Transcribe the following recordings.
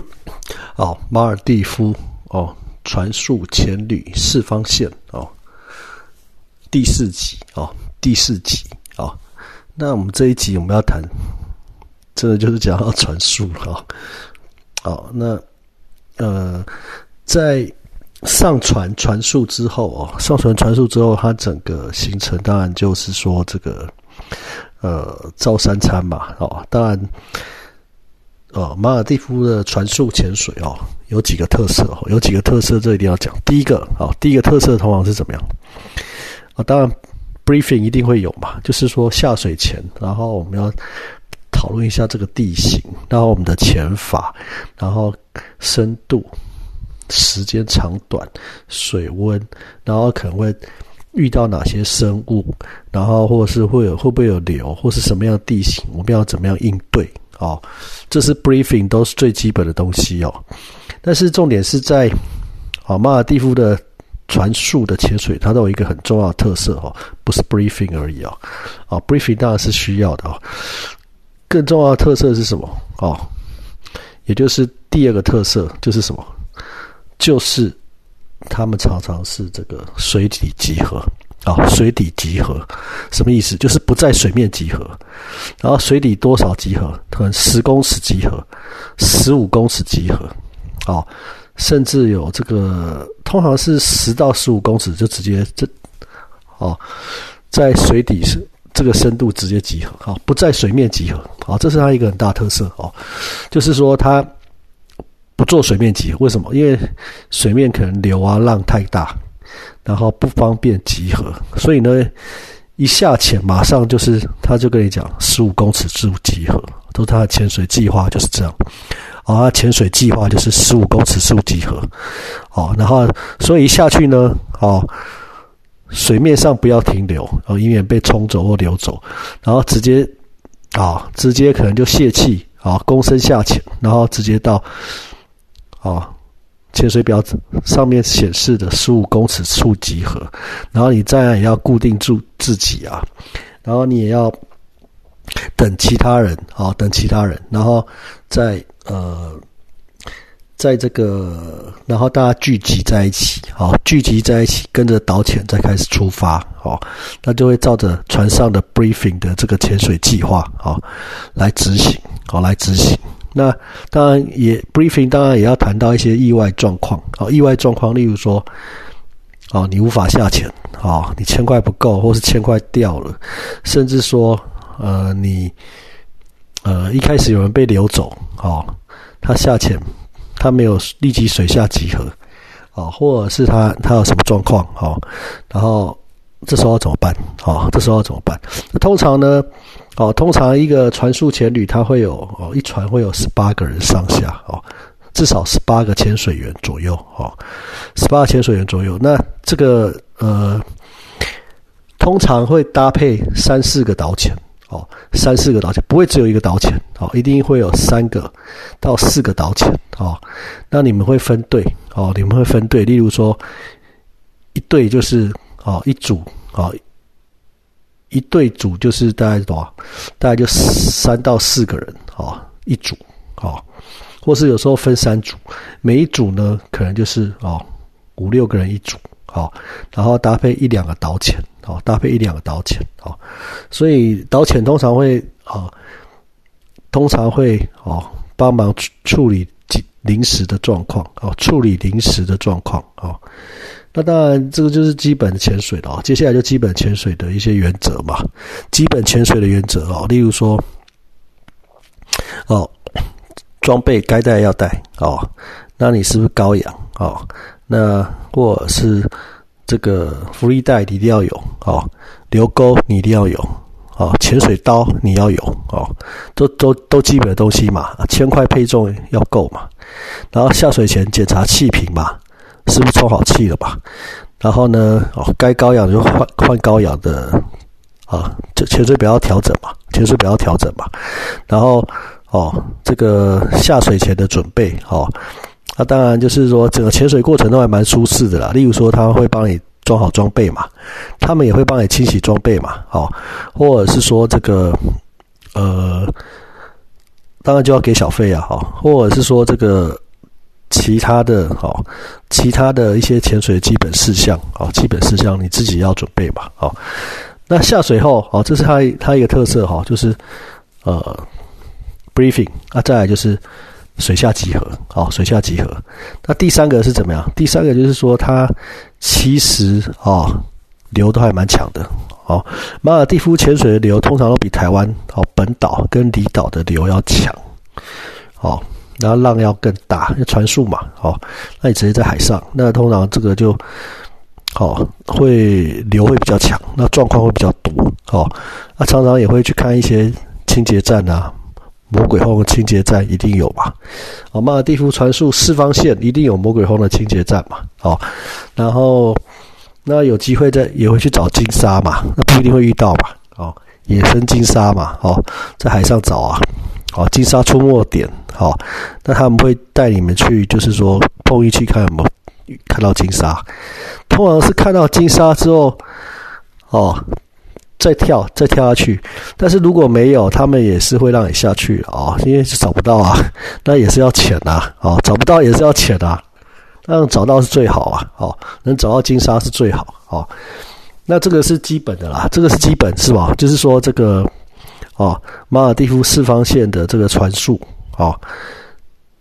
哦，马尔蒂夫哦，传速前旅四方线哦，第四集哦，第四集哦。那我们这一集我们要谈，真的就是讲到传速了哦。好，那呃，在上传传速之后哦，上传传速之后，它整个行程当然就是说这个呃，照三餐嘛哦，当然。哦，马尔蒂夫的船速潜水哦，有几个特色哦，有几个特色，这一定要讲。第一个哦，第一个特色的通常是怎么样？啊，当然，briefing 一定会有嘛，就是说下水前，然后我们要讨论一下这个地形，然后我们的潜法，然后深度、时间长短、水温，然后可能会遇到哪些生物，然后或者是会有会不会有流，或是什么样的地形，我们要怎么样应对？哦，这是 briefing 都是最基本的东西哦。但是重点是在，哦，马尔蒂夫的传速的潜水，它都有一个很重要的特色哦，不是 briefing 而已哦。哦，briefing 当然是需要的哦。更重要的特色是什么？哦，也就是第二个特色就是什么？就是他们常常是这个水体集合。啊，水底集合什么意思？就是不在水面集合，然后水底多少集合？可能十公尺集合，十五公尺集合，哦，甚至有这个，通常是十到十五公尺就直接这，哦，在水底是这个深度直接集合，好，不在水面集合，好，这是它一个很大特色哦，就是说它不做水面集合，为什么？因为水面可能流啊浪太大。然后不方便集合，所以呢，一下潜马上就是，他就跟你讲十五公尺自集合，都是他的潜水计划就是这样。哦，他潜水计划就是十五公尺自集合。哦，然后所以一下去呢，哦，水面上不要停留，哦，以免被冲走或流走，然后直接，啊，直接可能就泄气，啊，躬身下潜，然后直接到，啊。潜水表上面显示的十五公尺处集合，然后你再也要固定住自己啊，然后你也要等其他人啊，等其他人，然后在呃，在这个，然后大家聚集在一起，好，聚集在一起，跟着导潜再开始出发，好，那就会照着船上的 briefing 的这个潜水计划，好，来执行，好，来执行。那当然也 briefing，当然也要谈到一些意外状况。啊，意外状况，例如说，哦，你无法下潜哦，你铅块不够，或是铅块掉了，甚至说，呃，你，呃，一开始有人被流走哦，他下潜，他没有立即水下集合哦，或者是他他有什么状况哦，然后这时候要怎么办啊？这时候要怎么办？通常呢？哦，通常一个船速潜旅，它会有哦，一船会有十八个人上下哦，至少十八个潜水员左右哦，十八个潜水员左右。那这个呃，通常会搭配三四个导潜哦，三四个导潜不会只有一个导潜哦，一定会有三个到四个导潜哦。那你们会分队哦，你们会分队，例如说一队就是哦一组哦。一对组就是大概多少？大概就三到四个人啊，一组啊，或是有时候分三组，每一组呢可能就是哦五六个人一组啊，然后搭配一两个导潜哦，搭配一两个导潜哦，所以导潜通常会啊，通常会哦帮忙处理临时的状况哦，处理临时的状况哦。那当然，这个就是基本潜水了啊。接下来就基本潜水的一些原则嘛。基本潜水的原则哦，例如说，哦，装备该带要带哦。那你是不是高氧哦？那或者是这个浮力带你一定要有哦。流钩你一定要有哦。潜水刀你要有哦。都都都基本的东西嘛。铅块配重要够嘛。然后下水前检查气瓶嘛。是不是充好气了吧？然后呢？哦，该高氧就换换高氧的啊，这潜水表要调整嘛，潜水表要调整嘛。然后哦，这个下水前的准备哦，那当然就是说整个潜水过程都还蛮舒适的啦。例如说，他会帮你装好装备嘛，他们也会帮你清洗装备嘛，哦，或者是说这个呃，当然就要给小费啊，哈，或者是说这个其他的，哦，其他的一些潜水基本事项，啊，基本事项你自己要准备嘛，好。那下水后，哦，这是它它一个特色，哈，就是呃，briefing，啊，再来就是水下集合，好，水下集合。那第三个是怎么样？第三个就是说它其实啊流都还蛮强的。哦，马尔蒂夫潜水的流通常都比台湾哦本岛跟离岛的流要强，哦，然后浪要更大，因为船速嘛，哦，那你直接在海上，那通常这个就，哦，会流会比较强，那状况会比较多，哦，那常常也会去看一些清洁站啊，魔鬼号的清洁站一定有吧，哦，马尔蒂夫船速四方线一定有魔鬼号的清洁站嘛，哦，然后。那有机会在也会去找金沙嘛？那不一定会遇到嘛？哦，野生金沙嘛？哦，在海上找啊？哦，金沙出没点？哦，那他们会带你们去，就是说碰运气看有没有看到金沙。通常是看到金沙之后，哦，再跳再跳下去。但是如果没有，他们也是会让你下去啊，因为是找不到啊，那也是要钱啊。哦，找不到也是要钱啊。那找到是最好啊，哦，能找到金沙是最好，哦，那这个是基本的啦，这个是基本是吧？就是说这个，哦，马尔蒂夫四方线的这个船速，哦，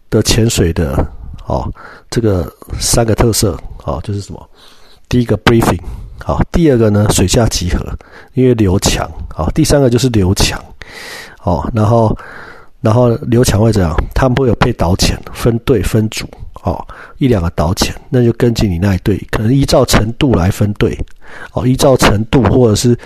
的潜水的，哦，这个三个特色，哦，就是什么？第一个 briefing，好，第二个呢水下集合，因为流强，好，第三个就是流强，哦，然后，然后流强会怎样？他们会有配导潜，分队分组。哦，一两个导潜，那就根据你那一队，可能依照程度来分队。哦，依照程度或者是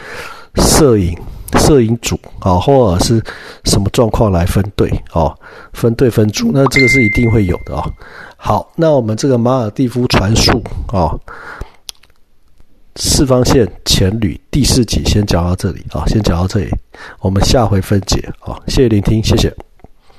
摄影摄影组啊，或者是什么状况来分队。啊，分队分组，那这个是一定会有的啊。好，那我们这个马尔蒂夫传输啊，四方线前旅第四集先讲到这里啊，先讲到这里，我们下回分解。啊，谢谢聆听，谢谢。